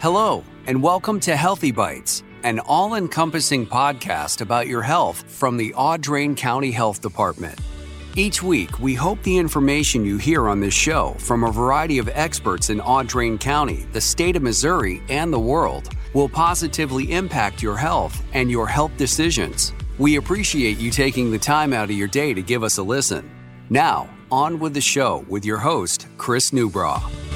Hello, and welcome to Healthy Bytes, an all encompassing podcast about your health from the Audrain County Health Department. Each week, we hope the information you hear on this show from a variety of experts in Audrain County, the state of Missouri, and the world will positively impact your health and your health decisions. We appreciate you taking the time out of your day to give us a listen. Now, on with the show with your host, Chris Newbra.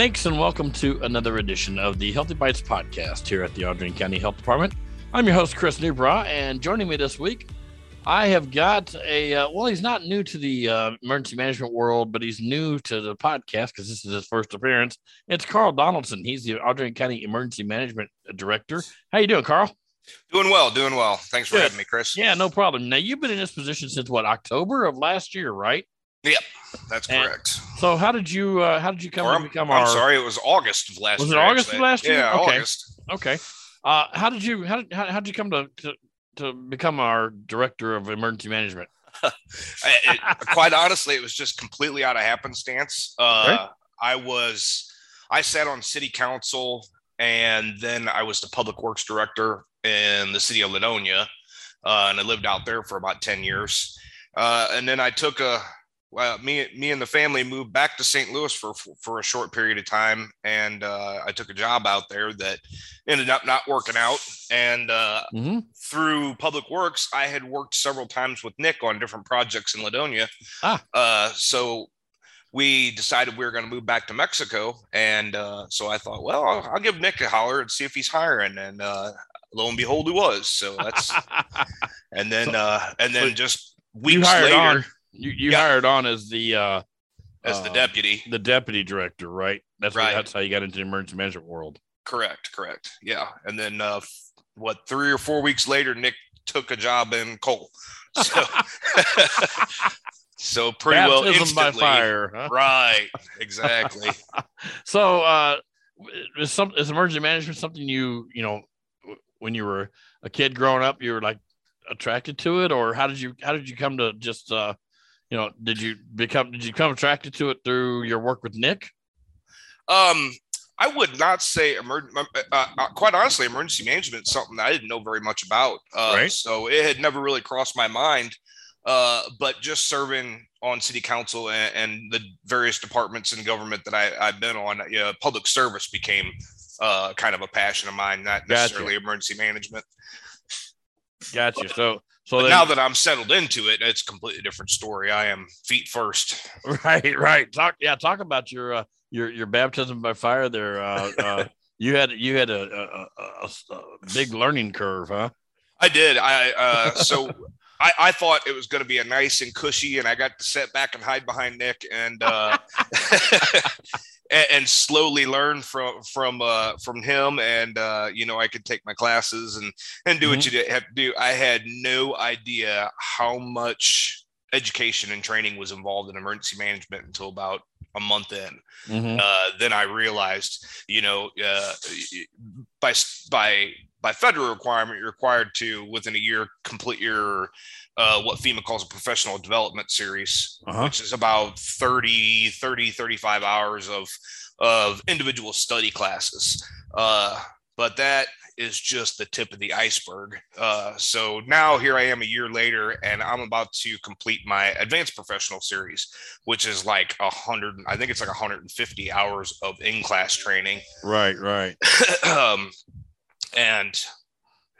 Thanks and welcome to another edition of the Healthy Bytes podcast here at the Audrain County Health Department. I'm your host, Chris Newbra, and joining me this week, I have got a uh, well, he's not new to the uh, emergency management world, but he's new to the podcast because this is his first appearance. It's Carl Donaldson. He's the Audrain County Emergency Management Director. How you doing, Carl? Doing well, doing well. Thanks for Good. having me, Chris. Yeah, no problem. Now you've been in this position since what October of last year, right? Yep, that's And- correct. So how did you uh, how did you come Or to I'm, become I'm our? sorry, it was August of last Was it year. August of last year? Yeah, Okay. August. Okay. Uh, how did you how did how, how did you come to, to to become our director of emergency management? It- quite honestly, it was just completely out of happenstance. Uh, Okay. I was, I sat on city council, and then I was the public works director in the city of Laddonia, uh, and I lived out there for about ten years. Uh, and then I took a, well, me, me and the family moved back to St. Louis for for a short period of time, and uh, I took a job out there that ended up not working out. And uh, Mm-hmm. through Public Works, I had worked several times with Nick on different projects in Laddonia. Ah. Uh, so we decided we were going to move back to Mexico, and uh, so I thought, well, I'll, I'll give Nick a holler and see if he's hiring. And uh, lo and behold, he was. So that's and then So- uh, and then just weeks hired later on. You, you Yeah. hired on as the uh, as the uh, deputy. the deputy director, right? That's what- Right. that's how you got into the emergency management world. Correct, correct. Yeah, and then uh, what? Three or four weeks later, Nick took a job in Cole. So, so pretty well Baptism by instantly. fire. Huh? Right, exactly. So, uh, is some is emergency management something you you know when you were a kid growing up you were like attracted to it, or how did you how did you come to just uh, you know did you become did you come attracted to it through your work with Nick? Um, I would not say emer- uh, uh, quite honestly, emergency management is something that I didn't know very much about. Uh, Right. So it had never really crossed my mind. Uh, but just serving on city council and, and the various departments in government that I, I've been on, you know, public service became uh, kind of a passion of mine, not Gotcha. necessarily emergency management. Gotcha. So so But then, now that I'm settled into it, it's a completely different story. I am feet first. right right talk yeah talk about your uh, your your baptism by fire there. Uh, uh, you had you had a, a, a, a- a big learning curve, huh? I did. I uh, so I, I thought it was going to be a nice and cushy, and I got to sit back and hide behind Nick and uh, and, and slowly learn from from uh, from him. And uh, you know, I could take my classes and and do what you have to do. I had no idea how much education and training was involved in emergency management until about a month in Mhm. uh, then I realized, you know, uh, by by by federal requirement, you're required to within a year complete your uh, what FEMA calls a professional development series, Uh-huh. which is about 30, 30, 35 hours of of individual study classes. Uh, but that is just the tip of the iceberg. Uh, so now here I am a year later, and I'm about to complete my advanced professional series, which is like a hundred. I think it's like 150 hours of in-class training, Right right. um, and.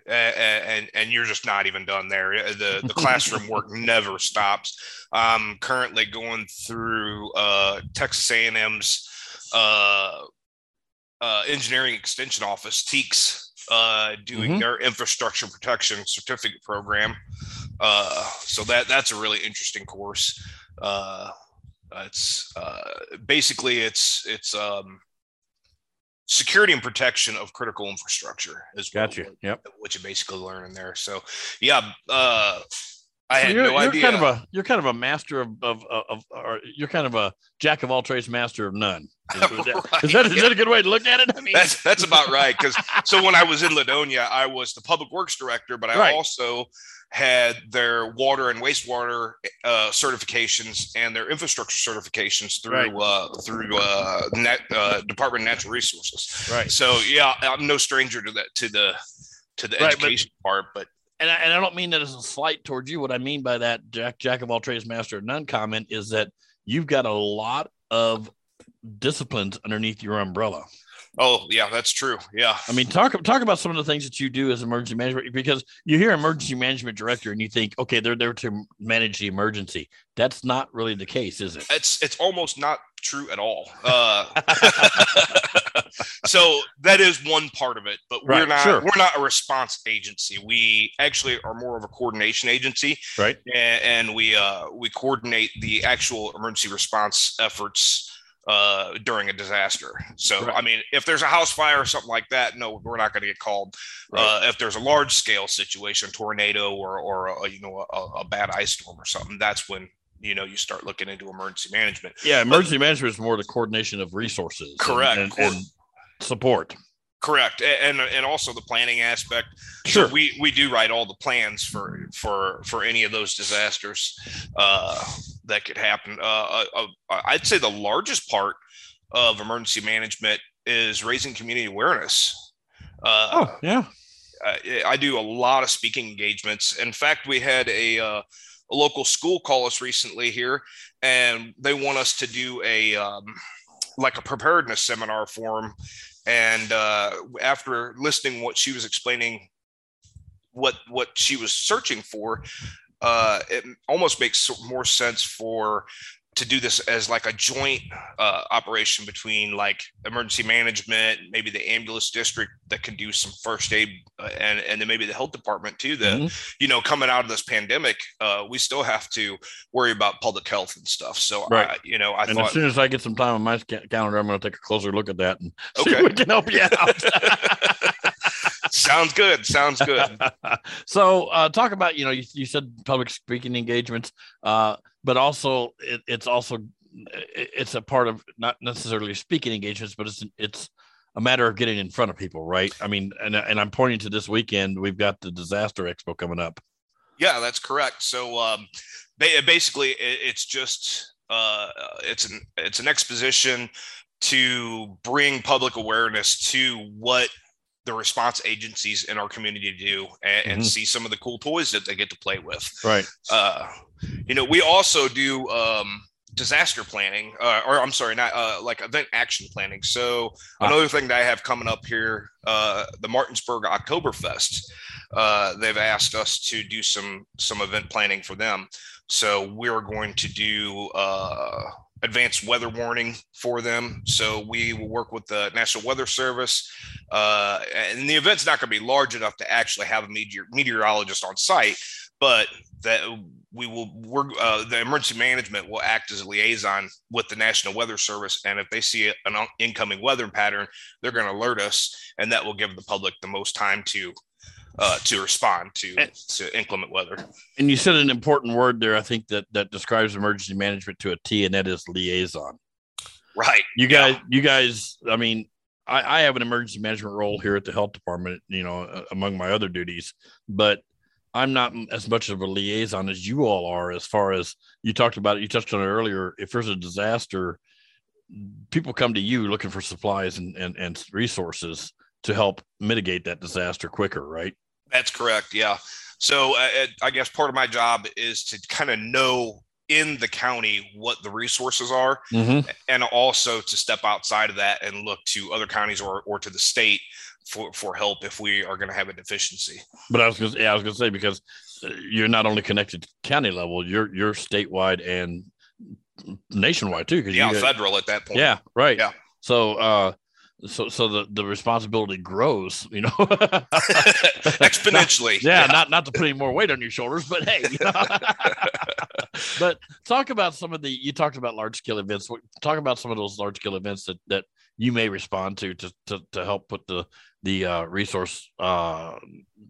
And and you're just not even done there. Uh, The the classroom work never stops. I'm currently going through uh, Texas A&M's uh, uh, engineering extension office, TEEX, uh, doing Mhm. their infrastructure protection certificate program. Uh, so that that's a really interesting course. Uh, it's uh, basically it's it's um, security and protection of critical infrastructure is what, Gotcha. Yep. what you basically learn in there. So yeah, uh, I So had you're, no you're idea. kind of a you're kind of a master of of, of, of or you're kind of a jack of all trades, master of none. Is, is that, Right, is, that, is that a good way to look at it? I mean, That's that's about right. Because so when I was in Laddonia, I was the public works director, but I Right. also had their water and wastewater uh, certifications and their infrastructure certifications through Right. uh, through uh, net, uh, Department of Natural Resources. Right. So yeah, I'm no stranger to that to the to the Right, but- education part, but and I, and I don't mean that as a slight towards you. What I mean by that Jack Jack of all trades, master of none comment is that you've got a lot of disciplines underneath your umbrella. Oh yeah, that's true. Yeah. I mean, talk talk about some of the things that you do as emergency management because you hear emergency management director and you think, okay, they're there to manage the emergency. That's not really the case, is it? it's it's almost not true at all. Uh, so that is one part of it, but we're Right, not sure. we're not a response agency. We actually are more of a coordination agency, Right. and, and we uh, we coordinate the actual emergency response efforts uh, during a disaster. So Right. I mean, if there's a house fire or something like that, no, we're not going to get called. Right. Uh, if there's a large scale situation, tornado or or a, you know a, a bad ice storm or something, that's when you know you start looking into emergency management. Yeah, emergency management is more the coordination of resources. Correct. And, and support. Correct, and and also the planning aspect. Sure. So we we do write all the plans for for for any of those disasters uh, that could happen. Uh, uh, uh, I'd say the largest part of emergency management is raising community awareness. Uh, oh, yeah. I, I do a lot of speaking engagements. In fact, we had a, uh, a local school call us recently here, and they want us to do a um, like a preparedness seminar for them. And uh, after listening what she was explaining, what what she was searching for, uh, it almost makes more sense for to do this as like a joint uh, operation between like emergency management, maybe the ambulance district that can do some first aid, uh, and and then maybe the health department too. That Mhm. you know, coming out of this pandemic, uh, we still have to worry about public health and stuff. So, Right. I, you know, I and thought as soon as I get some time on my calendar, I'm going to take a closer look at that and see Okay. if we can help you out. sounds good. Sounds good. so uh, talk about you know you, you said public speaking engagements uh, but also it, it's also it's a part of not necessarily speaking engagements but it's it's a matter of getting in front of people right i mean and, and i'm pointing to this weekend we've got the disaster expo coming up Yeah, that's correct. So um, ba- basically, it, it's just uh, it's an it's an exposition to bring public awareness to what the response agencies in our community do and, and Mhm. see some of the cool toys that they get to play with. right Uh, you know, we also do um, disaster planning, uh, or I'm sorry, not uh, like event action planning. So Ah. another thing that I have coming up here, uh, the Martinsburg Oktoberfest, uh, they've asked us to do some some event planning for them. So we're going to do uh, advanced weather warning for them. So we will work with the National Weather Service, uh, and the event's not going to be large enough to actually have a meteor- meteorologist on site, but that we will work. Uh, the emergency management will act as a liaison with the National Weather Service, and if they see an incoming weather pattern, they're going to alert us, and that will give the public the most time to. Uh, to respond to And- to inclement weather. and you said an important word there i think that that describes emergency management to a t and that is liaison Right. you Yeah. guys you guys i mean I, I have an emergency management role here at the health department you know among my other duties but i'm not as much of a liaison as you all are as far as you talked about it you touched on it earlier if there's a disaster people come to you looking for supplies and, and, and resources to help mitigate that disaster quicker right That's correct. Yeah. So uh, I guess part of my job is to kind of know in the county what the resources are, mm-hmm. and also to step outside of that and look to other counties or, or to the state for, for help if we are going to have a deficiency. but i was gonna yeah i was gonna say because uh, you're not only connected to county level you're you're statewide and nationwide too Yeah, you federal at that point. Yeah, right. Yeah. So uh so so the the responsibility grows, you know. Exponentially. yeah, not not to put any more weight on your shoulders, but hey. you know. but talk about some of the you talked about large scale events. Talk about some of those large scale events that that you may respond to to to, to help put the the uh, resource uh,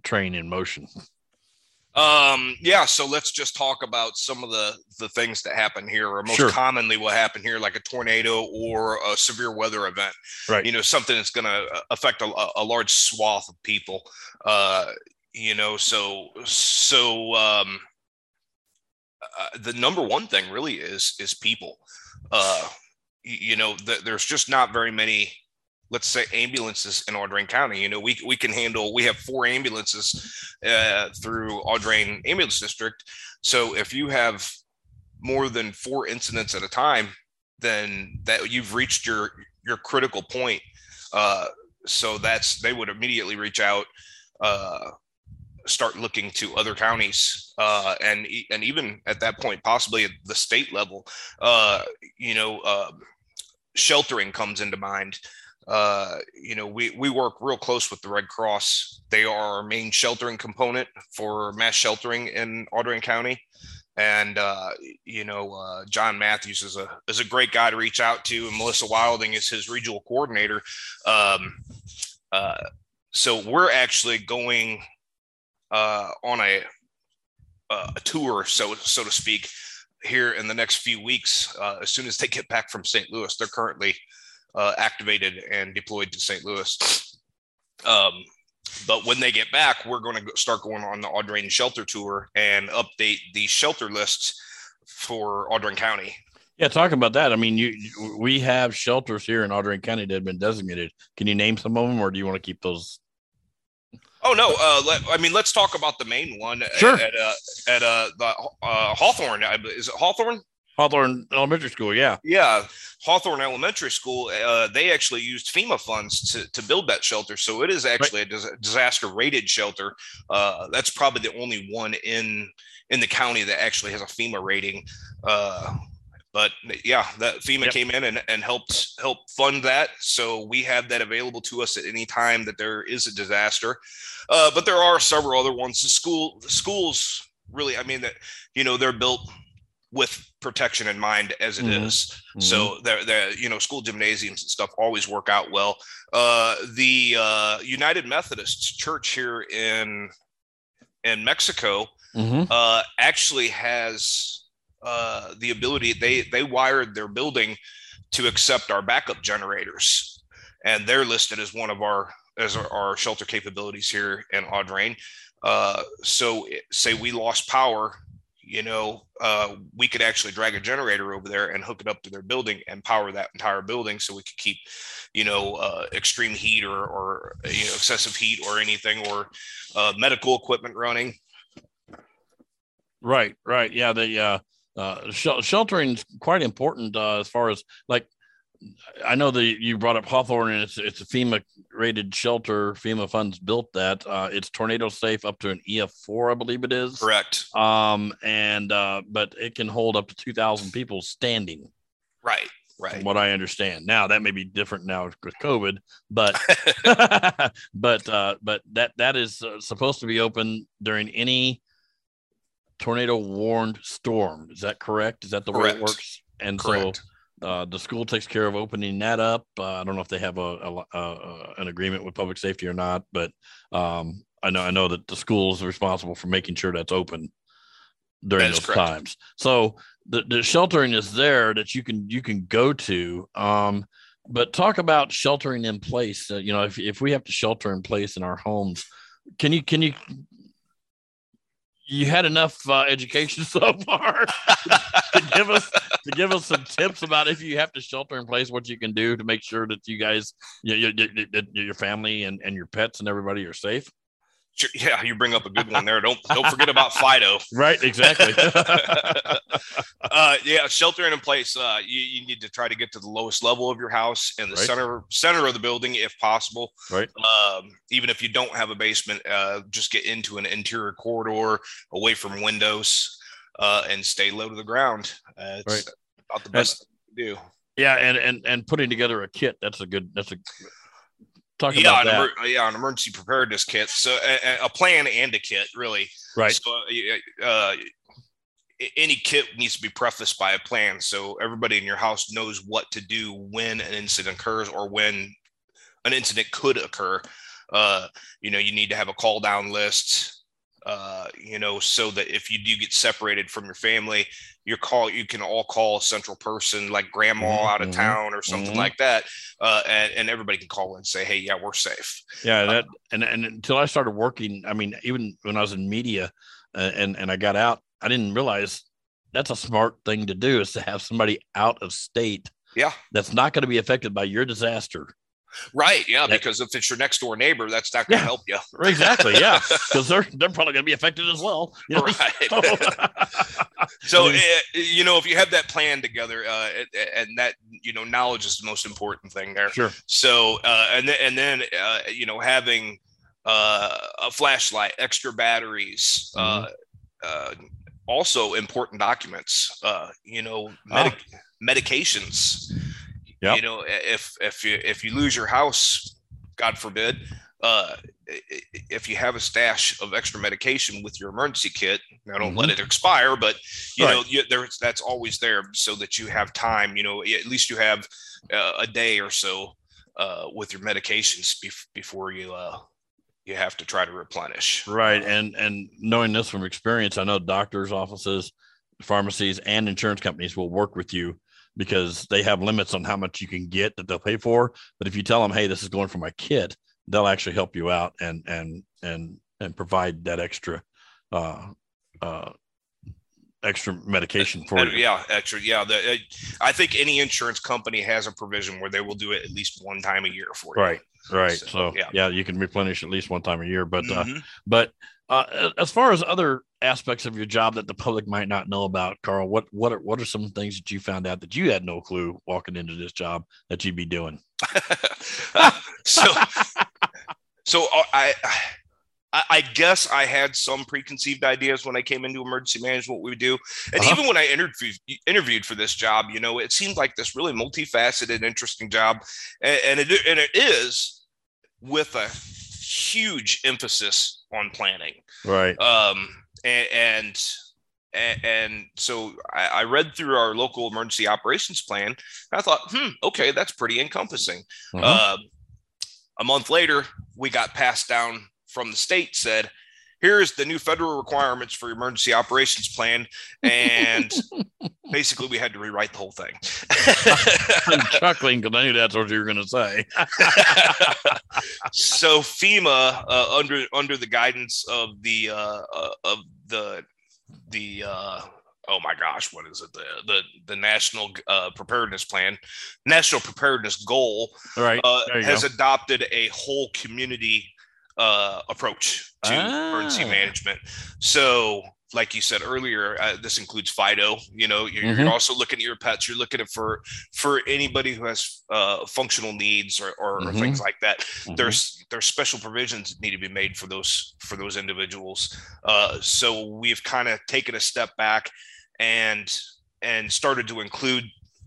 train in motion. Um, yeah, so let's just talk about some of the the things that happen here, or most Sure. commonly will happen here, like a tornado or a severe weather event. Right. You know, something that's going to affect a, a large swath of people. Uh, you know, so so um, uh, the number one thing really is is people. Uh, you, you know, th- there's just not very many let's say ambulances in Audrain County. You know, we we can handle. We have four ambulances uh, through Audrain Ambulance District. So if you have more than four incidents at a time, then that you've reached your your critical point. Uh, so that's they would immediately reach out. Uh, start looking to other counties uh, and and even at that point possibly at the state level uh, you know uh, sheltering comes into mind uh, you know, we, we work real close with the Red Cross. They are our main sheltering component for mass sheltering in Audrain County. And, uh, you know, uh, John Matthews is a, is a great guy to reach out to. And Melissa Wilding is his regional coordinator. Um, uh, so we're actually going uh, on a, a tour, so, so to speak, here in the next few weeks. Uh, as soon as they get back from St. Louis, they're currently uh, activated and deployed to St. Louis. Um, but when they get back, we're going to start going on the Audrain shelter tour and update the shelter lists for Audrain County. Yeah, talking about that. I mean, you we have shelters here in Audrain County that have been designated. Can you name some of them, or do you want to keep those? Oh no! Uh, let, I mean, let's talk about the main one. Sure. At, uh, at uh, the uh, Hawthorne. Is it Hawthorne? Hawthorne Elementary School, yeah. Yeah. Hawthorne Elementary School, uh, they actually used FEMA funds to, to build that shelter. So it is actually right. a disaster rated shelter. Uh, that's probably the only one in in the county that actually has a FEMA rating. Uh, but yeah, that FEMA yep. came in and, and helped help fund that. So we have that available to us at any time that there is a disaster. Uh, but there are several other ones. The school the schools really, I mean that you know they're built with protection in mind as it mm-hmm. is. Mm-hmm. So the the you know school gymnasiums and stuff always work out well. Uh, the uh, United Methodist Church here in in Mexico mm-hmm. uh, actually has uh, the ability. They they wired their building to accept our backup generators, and they're listed as one of our as our, our shelter capabilities here in Audrain. Uh, so say we lost power you know, uh, we could actually drag a generator over there and hook it up to their building and power that entire building so we could keep, you know, uh, extreme heat or, or, you know, excessive heat or anything or uh, medical equipment running. Right, right. Yeah. The uh, uh, sh- sheltering is quite important uh, as far as like I know that you brought up Hawthorne, and it's it's a FEMA rated shelter. FEMA funds built that. Uh, it's tornado safe up to an EF four, I believe it is. Correct. Um, and uh, but it can hold up to two thousand people standing. Right. Right. From what I understand. Now that may be different now with COVID, but but uh, but that that is uh, supposed to be open during any tornado warned storm. Is that correct? Is that the correct. way it works? And correct. so uh, the school takes care of opening that up. Uh, I don't know if they have a, a, a, an agreement with public safety or not, but um, I know I know that the school is responsible for making sure that's open during those correct. times. So the, the sheltering is there that you can you can go to. Um, but talk about sheltering in place. Uh, you know, if if we have to shelter in place in our homes, can you can you you had enough uh, education so far to give us to give us some tips about if you have to shelter in place, what you can do to make sure that you guys, you, you, you, your family and, and your pets and everybody are safe. Yeah, you bring up a good one there. Don't don't forget about Fido. Right, exactly. uh, yeah, sheltering in place. Uh, you, you need to try to get to the lowest level of your house in the right. center center of the building, if possible. Right. Um, even if you don't have a basement, uh, just get into an interior corridor away from windows uh, and stay low to the ground. Uh, it's right. about the best to do. Yeah, and and and putting together a kit. That's a good. That's a Talk yeah, about that. Emer- yeah, an emergency preparedness kit. So a, a, plan and a kit, really. Right. So, uh, uh any kit needs to be prefaced by a plan, so everybody in your house knows what to do when an incident occurs or when an incident could occur. Uh, you know, you need to have a call down list. Uh, you know, so that if you do get separated from your family, your call you can all call a central person like grandma mm-hmm. out of mm-hmm. town or something mm-hmm. like that, uh, and, and everybody can call and say, hey, yeah, we're safe. Yeah, that and and until I started working, I mean, even when I was in media, uh, and and I got out, I didn't realize that's a smart thing to do is to have somebody out of state. Yeah, that's not going to be affected by your disaster Right. Yeah. That, because if it's your next door neighbor, that's not going to yeah, help you. exactly. Yeah. Because they're they're probably going to be affected as well. You know? Right. so uh, you know, if you have that plan together, uh, and that you know, knowledge is the most important thing there. Sure. So uh, and then and then uh, you know, having uh, a flashlight, extra batteries. Uh, mm-hmm. also important documents. you know, medic- ah. medications Yep. You know, if if you if you lose your house, God forbid, uh, if you have a stash of extra medication with your emergency kit, now don't mm-hmm. let it expire, but you right. know, you, there's that's always there so that you have time. You know, at least you have uh, a day or so uh, with your medications bef- before you uh, you have to try to replenish. Right, and and knowing this from experience, I know doctors' offices, pharmacies, and insurance companies will work with you because they have limits on how much you can get that they'll pay for. But if you tell them, hey, this is going for my kid, they'll actually help you out and and and and provide that extra uh, uh, extra medication for you. Yeah, extra. Yeah, the, uh, I think any insurance company has a provision where they will do it at least one time a year for you. Right, right. So, so yeah. yeah, you can replenish at least one time a year. But uh, mm-hmm. uh, but uh, as far as other aspects of your job that the public might not know about, Carl, what what are what are some things that you found out that you had no clue walking into this job that you'd be doing? so, so uh, I. I guess I had some preconceived ideas when I came into emergency management. What we would do, and uh-huh. even when I interviewed interviewed for this job, you know, it seemed like this really multifaceted, interesting job, and, and it and it is with a huge emphasis on planning. Right. Um, and, and and, so I, I, read through our local emergency operations plan. I thought, hmm, okay, that's pretty encompassing. Mm-hmm. Uh, a month later, we got passed down from the state. Said, here's the new federal requirements for emergency operations plan and basically we had to rewrite the whole thing i'm chuckling because i knew that's what you were going to say so fema uh, under under the guidance of the uh, uh, of the the uh, oh my gosh, what is it? The the the national uh, preparedness plan, national preparedness goal, right, uh, has go. adopted a whole community uh, approach to ah. emergency management. So, like you said earlier, uh, this includes Fido. You know, you're, mm-hmm. you're, also looking at your pets. You're looking at for for anybody who has uh, functional needs or, or, mm-hmm. or, things like that. Mm-hmm. There's there's special provisions that need to be made for those for those individuals. Uh, so we've kind of taken a step back and and started to include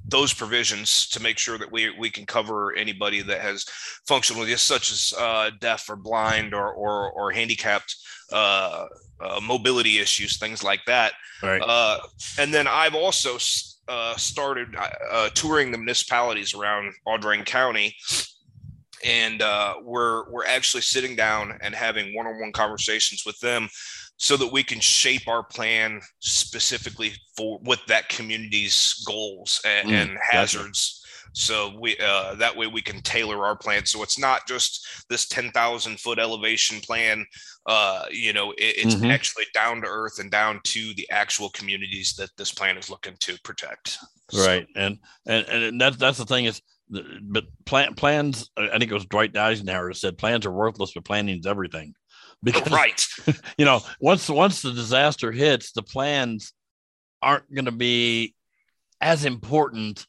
those provisions to make sure that we, we can cover anybody that has functional needs such as uh, deaf or blind or or, or handicapped uh, uh, mobility issues, things like that. Right. Uh, and then I've also uh, started uh, touring the municipalities around Audrain County. And we're we're actually sitting down and having one-on-one conversations with them so that we can shape our plan specifically for with that community's goals and, mm, and hazards. Gotcha. So we uh, that way we can tailor our plan. So it's not just this ten thousand foot elevation plan. Uh, you know, it, it's mm-hmm. actually down to earth and down to the actual communities that this plan is looking to protect. Right, so. and and and that's that's the thing is but plan, plans i think it was dwight eisenhower said plans are worthless but planning is everything because right you know once once the disaster hits the plans aren't going to be as important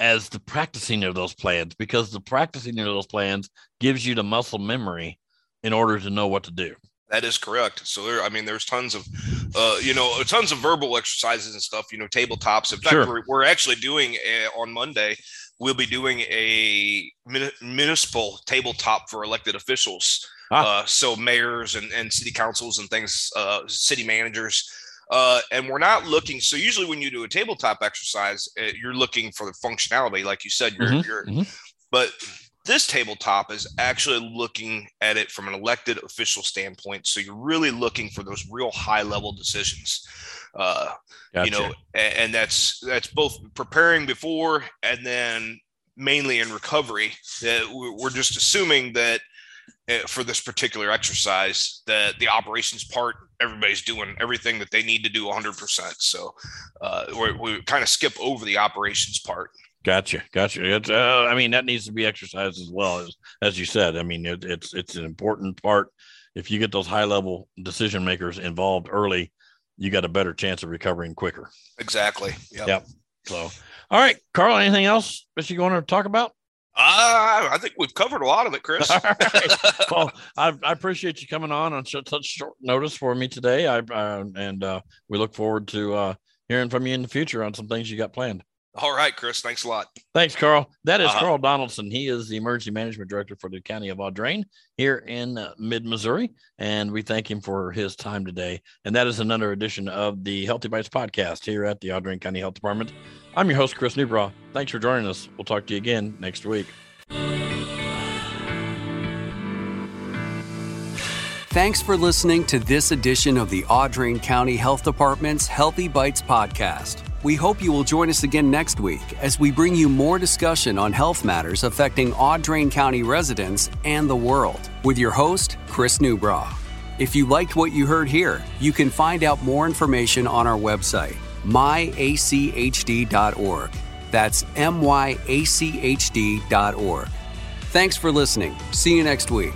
as the practicing of those plans because the practicing of those plans gives you the muscle memory in order to know what to do that is correct. So there, I mean, there's tons of, uh, you know, tons of verbal exercises and stuff. You know, tabletops. In fact, sure. we're, we're actually doing a, on Monday. We'll be doing a municipal tabletop for elected officials Ah. Uh, so mayors and, and city councils and things, uh, city managers. Uh, and we're not looking. So usually when you do a tabletop exercise, uh, you're looking for the functionality, like you said. You're, mm-hmm. you're mm-hmm. but This tabletop is actually looking at it from an elected official standpoint. So you're really looking for those real high level decisions. Uh, gotcha. You know, and, and that's that's both preparing before and then mainly in recovery. That we're just assuming that for this particular exercise that the operations part everybody's doing everything that they need to do 100% so uh, we kind of skip over the operations part Gotcha, gotcha. It's, uh, I mean, that needs to be exercised as well as as you said. I mean, it, it's it's an important part. If you get those high level decision makers involved early, you got a better chance of recovering quicker. Exactly. Yep. yep. So, all right, Carl. Anything else that you want to talk about? Uh, I think we've covered a lot of it, Chris. Well, I, I, appreciate you coming on on such short notice for me today. I uh, and uh, we look forward to uh, hearing from you in the future on some things you got planned. All right, Chris. Thanks a lot. Thanks, Carl. That is uh-huh. Carl Donaldson. He is the emergency management director for the county of Audrain here in uh, mid Missouri. And we thank him for his time today. And that is another edition of the Healthy Bytes podcast here at the Audrain County Health Department. I'm your host, Chris Newbrough. Thanks for joining us. We'll talk to you again next week. Thanks for listening to this edition of the Audrain County Health Department's Healthy Bytes podcast. We hope you will join us again next week as we bring you more discussion on health matters affecting Audrain County residents and the world with your host, Chris Newbrough. If you liked what you heard here, you can find out more information on our website, myachd.org. That's myachd.org. Thanks for listening. See you next week.